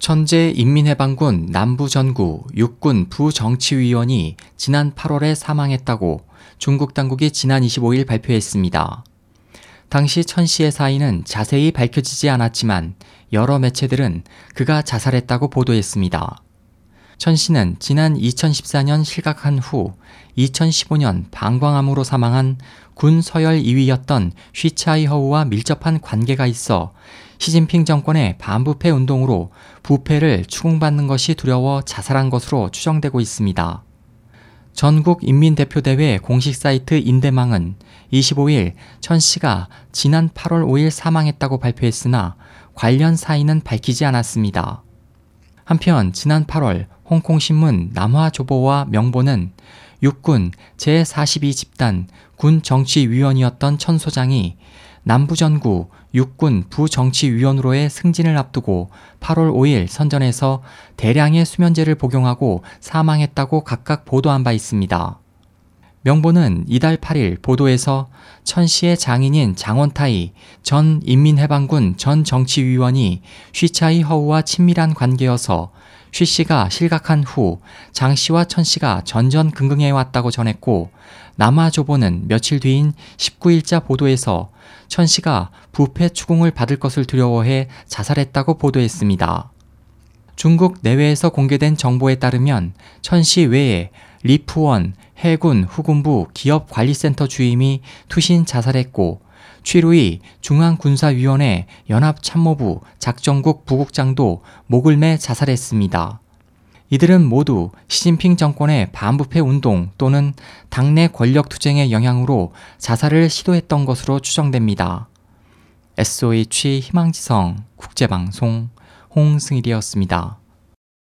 천재 인민해방군 남부전구 육군 부정치위원이 지난 8월에 사망했다고 중국 당국이 지난 25일 발표했습니다. 당시 천 씨의 사인은 자세히 밝혀지지 않았지만 여러 매체들은 그가 자살했다고 보도했습니다. 천 씨는 지난 2014년 실각한 후 2015년 방광암으로 사망한 군 서열 2위였던 쉬차이허우와 밀접한 관계가 있어 시진핑 정권의 반부패 운동으로 부패를 추궁받는 것이 두려워 자살한 것으로 추정되고 있습니다. 전국 인민대표대회 공식 사이트 인대망은 25일 천 씨가 지난 8월 5일 사망했다고 발표했으나 관련 사인은 밝히지 않았습니다. 한편 지난 8월 홍콩신문 남화조보와 명보는 육군 제42집단 군 정치위원이었던 천 소장이 남부전구 육군 부정치위원으로의 승진을 앞두고 8월 5일 선전에서 대량의 수면제를 복용하고 사망했다고 각각 보도한 바 있습니다. 명보는 이달 8일 보도에서 천 씨의 장인인 장원타이 전 인민해방군 전 정치위원이 쉬차이 허우와 친밀한 관계여서 쉬 씨가 실각한 후 장 씨와 천 씨가 전전긍긍해 왔다고 전했고 남아조보는 며칠 뒤인 19일자 보도에서 천 씨가 부패 추궁을 받을 것을 두려워해 자살했다고 보도했습니다. 중국 내외에서 공개된 정보에 따르면 천씨 외에 리푸원 해군 후군부 기업관리센터 주임이 투신 자살했고 취루이 중앙군사위원회 연합참모부 작전국 부국장도 목을 매 자살했습니다. 이들은 모두 시진핑 정권의 반부패 운동 또는 당내 권력 투쟁의 영향으로 자살을 시도했던 것으로 추정됩니다. SOH 희망지성 국제방송 홍승일이었습니다.